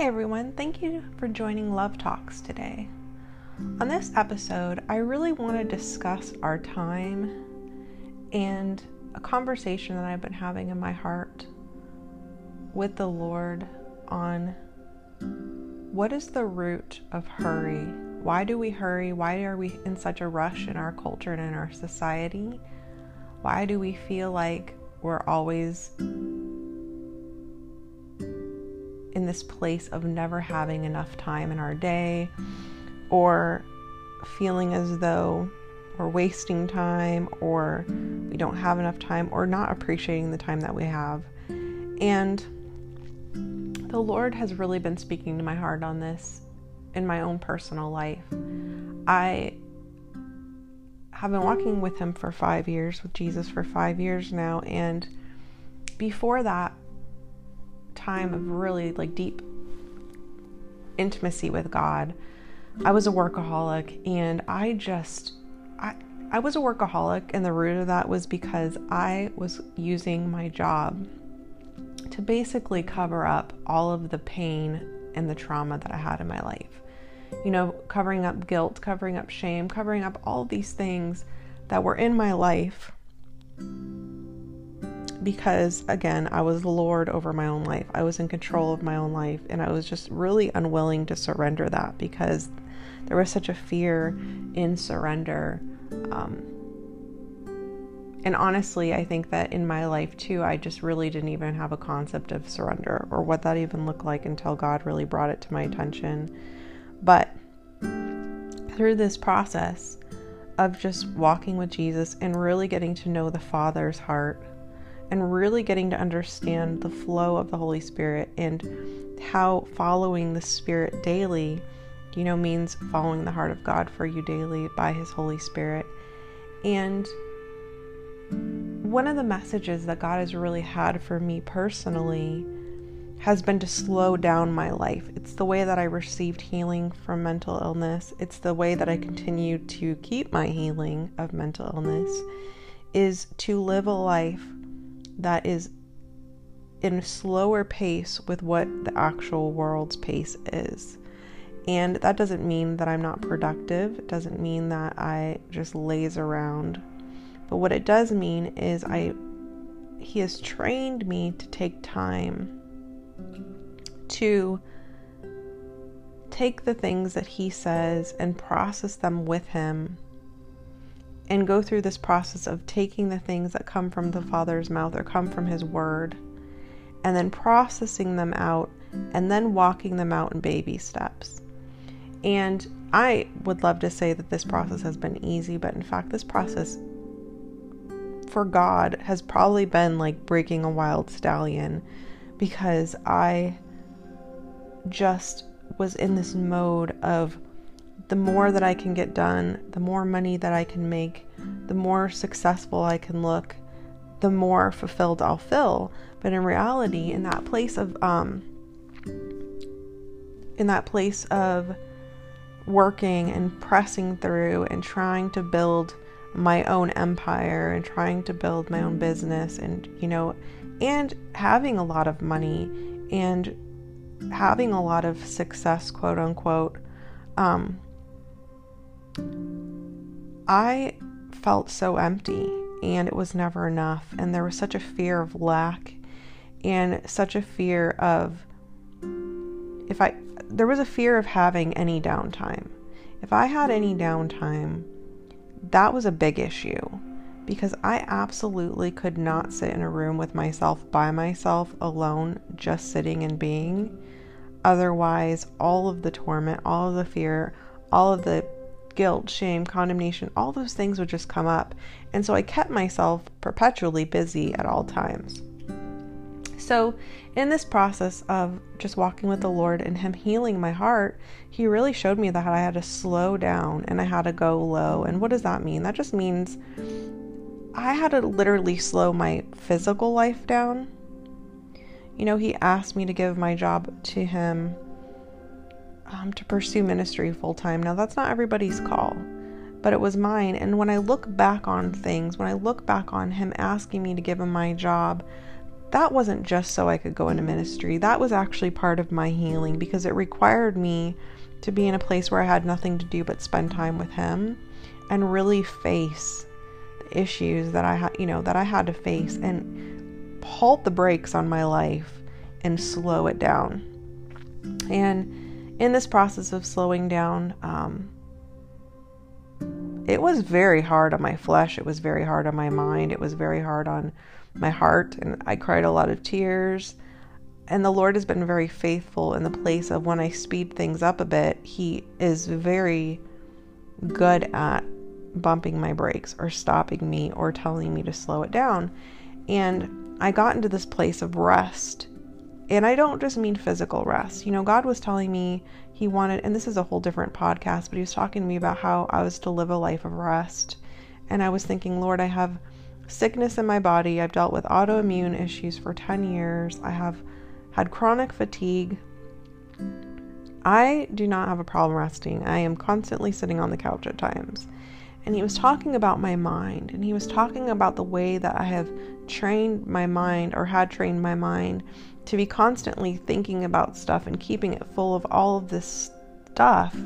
Hey everyone, thank you for joining Love Talks today. On this episode, I really want to discuss our time and a conversation that I've been having in my heart with the Lord on what is the root of hurry? Why do we hurry? Why are we in such a rush in our culture and in our society? Why do we feel like we're always in this place of never having enough time in our day or feeling as though we're wasting time or we don't have enough time or not appreciating the time that we have. And the Lord has really been speaking to my heart on this in my own personal life. I have been walking with Him for five years, with Jesus for five years now, and before that, time of really like deep intimacy with God, I was a workaholic and I just I I was a workaholic and the root of that was because I was using my job to basically cover up all of the pain and the trauma that I had in my life. You know, covering up guilt, covering up shame, covering up all these things that were in my life because again, I was Lord over my own life. I was in control of my own life, and I was just really unwilling to surrender that because there was such a fear in surrender. Um, and honestly, I think that in my life too, I just really didn't even have a concept of surrender or what that even looked like until God really brought it to my attention. But through this process of just walking with Jesus and really getting to know the Father's heart and really getting to understand the flow of the Holy Spirit and how following the Spirit daily, you know, means following the heart of God for you daily by His Holy Spirit. And one of the messages that God has really had for me personally has been to slow down my life. It's the way that I received healing from mental illness. It's the way that I continue to keep my healing of mental illness is to live a life that is in slower pace with what the actual world's pace is. And that doesn't mean that I'm not productive. It doesn't mean that I just laze around. But what it does mean is I he has trained me to take time to take the things that he says and process them with him and go through this process of taking the things that come from the Father's mouth or come from His Word and then processing them out and then walking them out in baby steps. And I would love to say that this process has been easy, but in fact, this process for God has probably been like breaking a wild stallion because I just was in this mode of the more that I can get done, the more money that I can make, the more successful I can look, the more fulfilled I'll feel. But in reality, in that place of um in that place of working and pressing through and trying to build my own empire and trying to build my own business and you know and having a lot of money and having a lot of success quote unquote um I felt so empty and it was never enough. And there was such a fear of lack and such a fear of if I, there was a fear of having any downtime. If I had any downtime, that was a big issue because I absolutely could not sit in a room with myself by myself alone, just sitting and being. Otherwise, all of the torment, all of the fear, all of the guilt, shame, condemnation, all those things would just come up. And so I kept myself perpetually busy at all times. So, in this process of just walking with the Lord and Him healing my heart, He really showed me that I had to slow down and I had to go low. And what does that mean? That just means I had to literally slow my physical life down. You know, He asked me to give my job to Him um, to pursue ministry full time. Now, that's not everybody's call, but it was mine. And when I look back on things, when I look back on him asking me to give him my job, that wasn't just so I could go into ministry. That was actually part of my healing because it required me to be in a place where I had nothing to do but spend time with him and really face the issues that I had, you know, that I had to face and halt the brakes on my life and slow it down. And in this process of slowing down, um, it was very hard on my flesh. It was very hard on my mind. It was very hard on my heart. And I cried a lot of tears. And the Lord has been very faithful in the place of when I speed things up a bit, He is very good at bumping my brakes or stopping me or telling me to slow it down. And I got into this place of rest. And I don't just mean physical rest. You know, God was telling me He wanted, and this is a whole different podcast, but He was talking to me about how I was to live a life of rest. And I was thinking, Lord, I have sickness in my body. I've dealt with autoimmune issues for 10 years. I have had chronic fatigue. I do not have a problem resting. I am constantly sitting on the couch at times. And he was talking about my mind, and he was talking about the way that I have trained my mind or had trained my mind to be constantly thinking about stuff and keeping it full of all of this stuff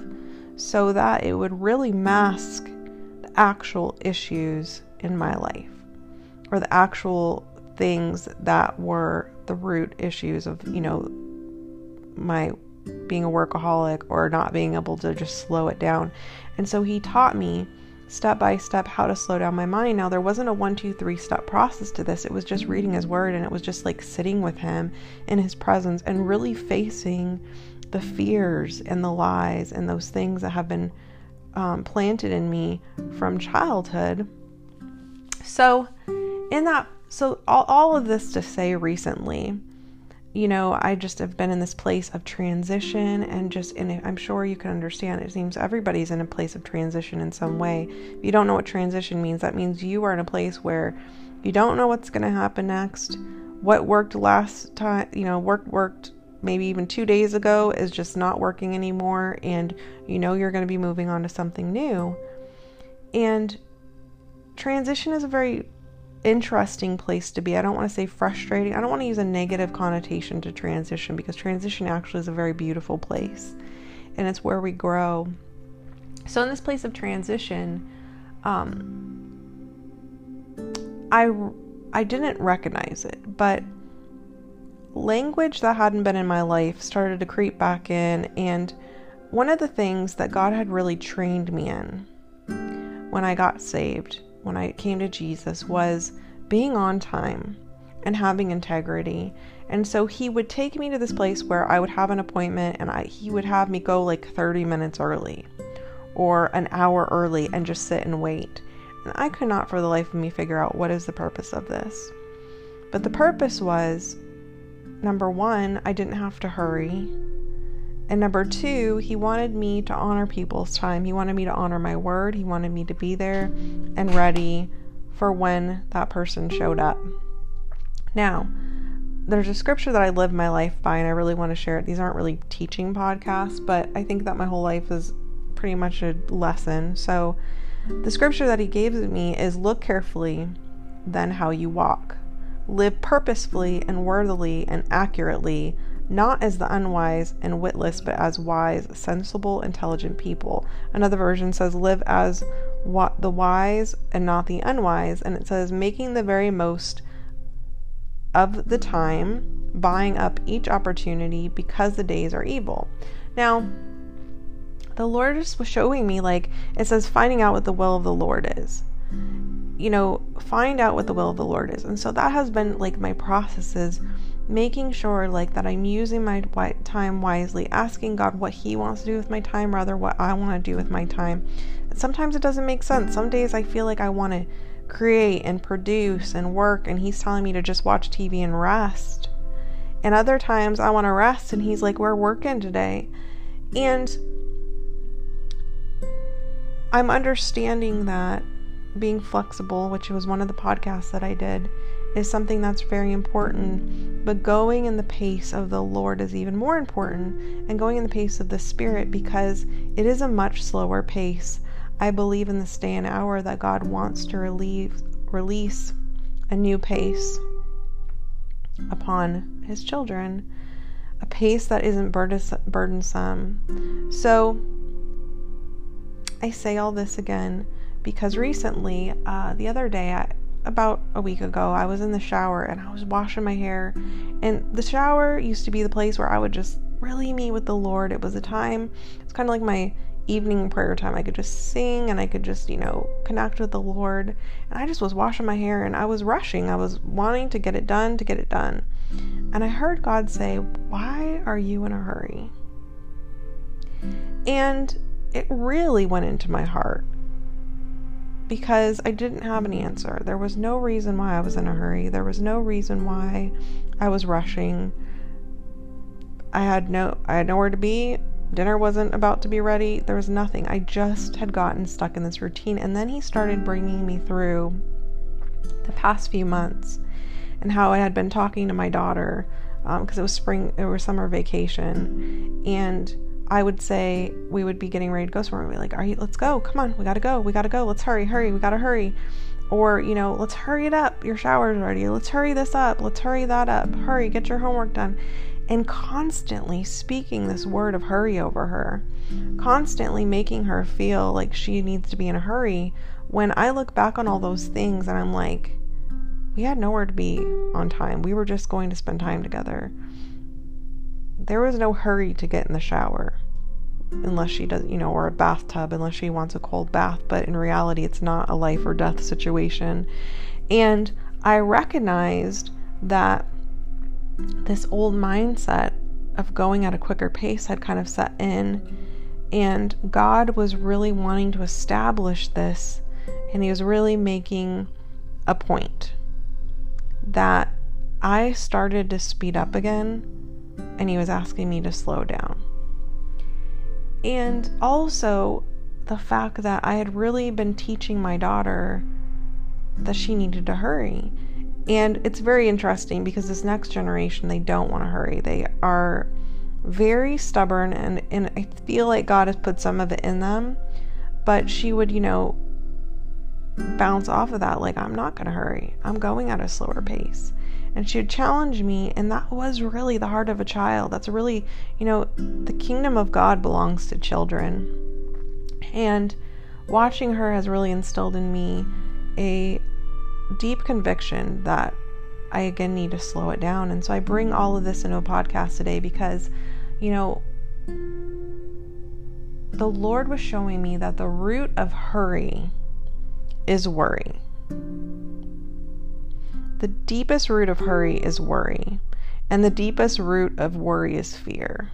so that it would really mask the actual issues in my life or the actual things that were the root issues of, you know, my being a workaholic or not being able to just slow it down. And so he taught me step by step how to slow down my mind. Now, there wasn't a one, two, three step process to this. It was just reading his word and it was just like sitting with him in his presence and really facing the fears and the lies and those things that have been um, planted in me from childhood. So, in that so all, all of this to say recently you know i just have been in this place of transition and just and i'm sure you can understand it seems everybody's in a place of transition in some way. If you don't know what transition means that means you are in a place where you don't know what's going to happen next. What worked last time you know worked worked maybe even two days ago is just not working anymore and you know you're going to be moving on to something new. And transition is a very interesting place to be. I don't want to say frustrating. I don't want to use a negative connotation to transition because transition actually is a very beautiful place and it's where we grow. So, in this place of transition, um, I, I didn't recognize it, but language that hadn't been in my life started to creep back in. And one of the things that God had really trained me in when I got saved when I came to Jesus was being on time and having integrity. And so he would take me to this place where I would have an appointment and I, he would have me go like 30 minutes early or an hour early and just sit and wait. And I could not for the life of me figure out what is the purpose of this. But the purpose was number one, I didn't have to hurry. And number two, he wanted me to honor people's time. He wanted me to honor my word. He wanted me to be there and ready for when that person showed up. Now, there's a scripture that I live my life by, and I really want to share it. These aren't really teaching podcasts, but I think that my whole life is pretty much a lesson. So, the scripture that he gave me is look carefully, then how you walk. Live purposefully and worthily and accurately not as the unwise and witless, but as wise, sensible, intelligent people. Another version says, live as what the wise and not the unwise. And it says, making the very most of the time, buying up each opportunity because the days are evil. Now, the Lord was showing me, like, it says, finding out what the will of the Lord is. You know, find out what the will of the Lord is. And so that has been like my processes making sure like that I'm using my time wisely, asking God what he wants to do with my time rather what I want to do with my time. Sometimes it doesn't make sense. Some days I feel like I want to create and produce and work and he's telling me to just watch TV and rest. And other times I want to rest and he's like we're working today. And I'm understanding that being flexible, which was one of the podcasts that I did, is something that's very important. But going in the pace of the Lord is even more important, and going in the pace of the Spirit because it is a much slower pace. I believe in this day and hour that God wants to relieve, release a new pace. upon his children, a pace that isn't burdensome. So I say all this again because recently, uh, the other day, I, about a week ago, I was in the shower and I was washing my hair. And the shower used to be the place where I would just really meet with the Lord. It was a time, it's kind of like my evening prayer time. I could just sing and I could just, you know, connect with the Lord. And I just was washing my hair and I was rushing. I was wanting to get it done, to get it done. And I heard God say, Why are you in a hurry? And it really went into my heart because I didn't have an answer. There was no reason why I was in a hurry. There was no reason why I was rushing. I had no I had nowhere to be. Dinner wasn't about to be ready. There was nothing. I just had gotten stuck in this routine and then he started bringing me through the past few months and how I had been talking to my daughter because um, it was spring, it was summer vacation, and I would say we would be getting ready to go somewhere. We'd be like, "Are you? Let's go! Come on, we gotta go! We gotta go! Let's hurry! Hurry! We gotta hurry!" Or you know, let's hurry it up. Your shower's ready. Let's hurry this up. Let's hurry that up. Hurry! Get your homework done. And constantly speaking this word of hurry over her, constantly making her feel like she needs to be in a hurry. When I look back on all those things and I'm like, we had nowhere to be on time. We were just going to spend time together. There was no hurry to get in the shower unless she does, you know, or a bathtub unless she wants a cold bath, but in reality it's not a life or death situation. And I recognized that this old mindset of going at a quicker pace had kind of set in and God was really wanting to establish this and he was really making a point that I started to speed up again and he was asking me to slow down. And also the fact that I had really been teaching my daughter that she needed to hurry. And it's very interesting because this next generation, they don't want to hurry. They are very stubborn, and, and I feel like God has put some of it in them. But she would, you know, bounce off of that like I'm not going to hurry. I'm going at a slower pace. And she would challenge me and that was really the heart of a child. That's really, you know, the kingdom of God belongs to children. And watching her has really instilled in me a deep conviction that I again need to slow it down. And so I bring all of this into a podcast today because, you know, the Lord was showing me that the root of hurry is worry. The deepest root of hurry is worry, and the deepest root of worry is fear.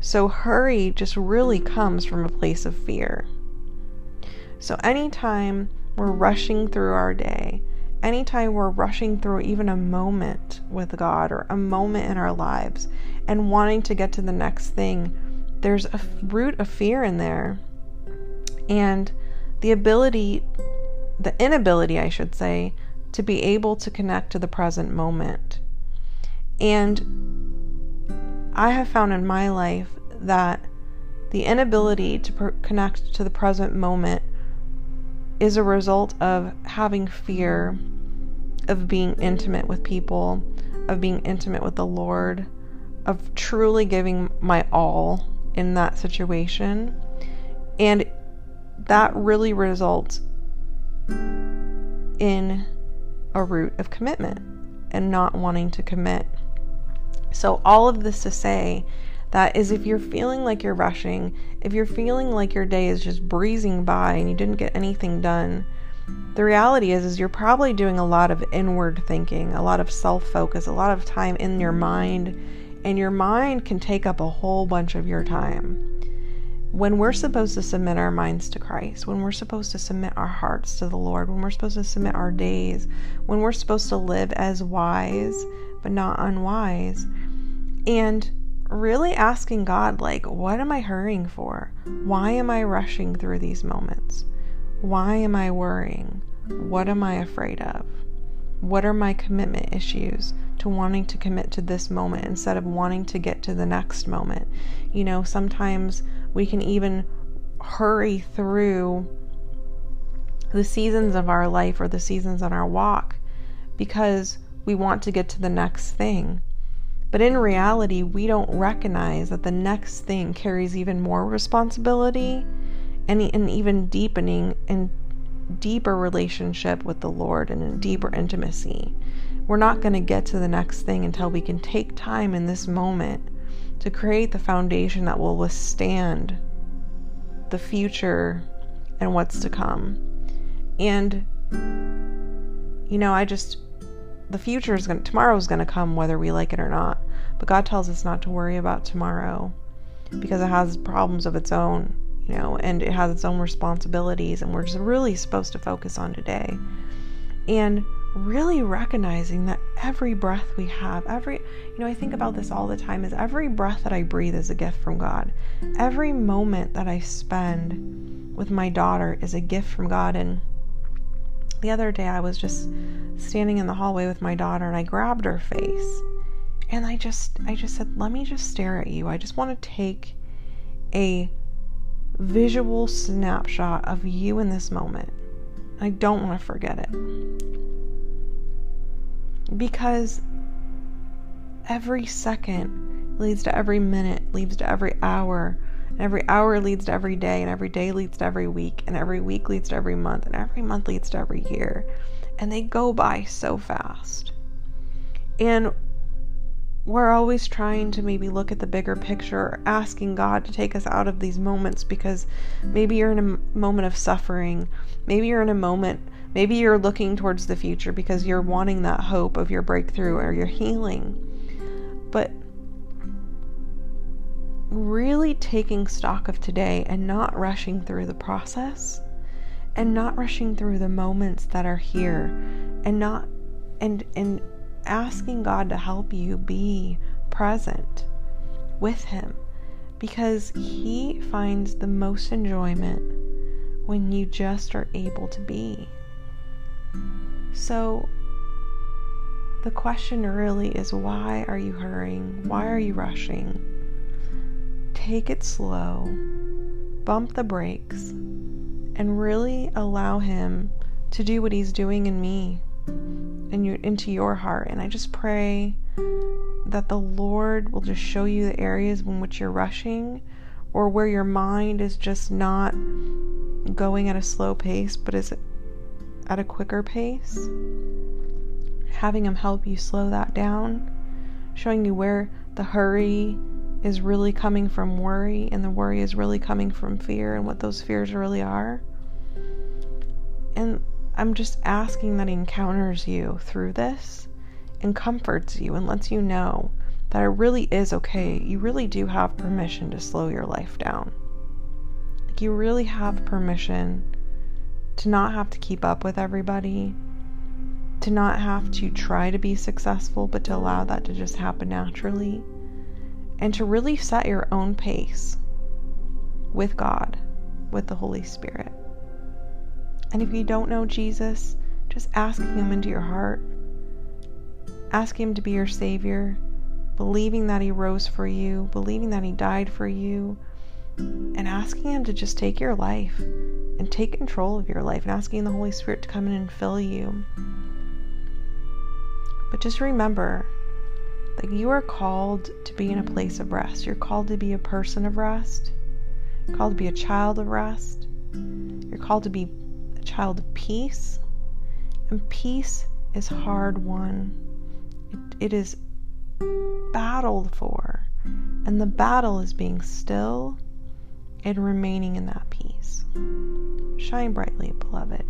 So, hurry just really comes from a place of fear. So, anytime we're rushing through our day, anytime we're rushing through even a moment with God or a moment in our lives and wanting to get to the next thing, there's a root of fear in there. And the ability, the inability, I should say, to be able to connect to the present moment. And I have found in my life that the inability to per- connect to the present moment is a result of having fear of being intimate with people, of being intimate with the Lord, of truly giving my all in that situation. And that really results in a root of commitment and not wanting to commit. So, all of this to say that is if you're feeling like you're rushing, if you're feeling like your day is just breezing by and you didn't get anything done, the reality is is you're probably doing a lot of inward thinking, a lot of self-focus, a lot of time in your mind, and your mind can take up a whole bunch of your time when we're supposed to submit our minds to Christ, when we're supposed to submit our hearts to the Lord, when we're supposed to submit our days, when we're supposed to live as wise but not unwise, and really asking God, like, what am I hurrying for? Why am I rushing through these moments? Why am I worrying? What am I afraid of? What are my commitment issues to wanting to commit to this moment instead of wanting to get to the next moment? You know, sometimes we can even hurry through the seasons of our life or the seasons on our walk because we want to get to the next thing. But in reality, we don't recognize that the next thing carries even more responsibility and an even deepening and deeper relationship with the Lord and a deeper intimacy. We're not going to get to the next thing until we can take time in this moment to create the foundation that will withstand the future and what's to come. And, you know, I just, the future is going to, tomorrow is going to come whether we like it or not. But God tells us not to worry about tomorrow because it has problems of its own, you know, and it has its own responsibilities. And we're just really supposed to focus on today. And really recognizing that every breath we have, every, you know, I think about this all the time is every breath that I breathe is a gift from God. Every moment that I spend with my daughter is a gift from God. And the other day I was just standing in the hallway with my daughter and I grabbed her face and I just I just said, "Let me just stare at you. I just want to take a visual snapshot of you in this moment. I don't want to forget it." Because every second leads to every minute, leads to every hour, and every hour leads to every day, and every day leads to every week, and every week leads to every month, and every month leads to every year. And they go by so fast. And we're always trying to maybe look at the bigger picture, asking God to take us out of these moments because maybe you're in a moment of suffering. Maybe you're in a moment, maybe you're looking towards the future because you're wanting that hope of your breakthrough or your healing. But really taking stock of today and not rushing through the process and not rushing through the moments that are here and not and and asking God to help you be present with Him because He finds the most enjoyment when you just are able to be. So, the question really is why are you hurrying? Why are you rushing? Take it slow, bump the brakes, and really allow Him to do what He's doing in me in your, into your heart. And I just pray that the Lord will just show you the areas in which you're rushing or where your mind is just not going at a slow pace but is at a quicker pace. Having Him help you slow that down, showing you where the hurry is really coming from worry and the worry is really coming from fear and what those fears really are. And I'm just asking that He encounters you through this and comforts you and lets you know that it really is okay. You really do have permission to slow your life down. Like, you really have permission to not have to keep up with everybody, to not have to try to be successful, but to allow that to just happen naturally, and to really set your own pace with God, with the Holy Spirit. And if you don't know Jesus, just ask Him into your heart, Ask Him to be your Savior, believing that He rose for you, believing that He died for you, and asking Him to just take your life and take control of your life, and asking the Holy Spirit to come in and fill you. But just remember that you are called to be in a place of rest. You're called to be a person of rest. You're called to be a child of rest. You're called to be child of peace, and peace is hard won. It, it is battled for, and the battle is being still and remaining in that peace. Shine brightly, beloved.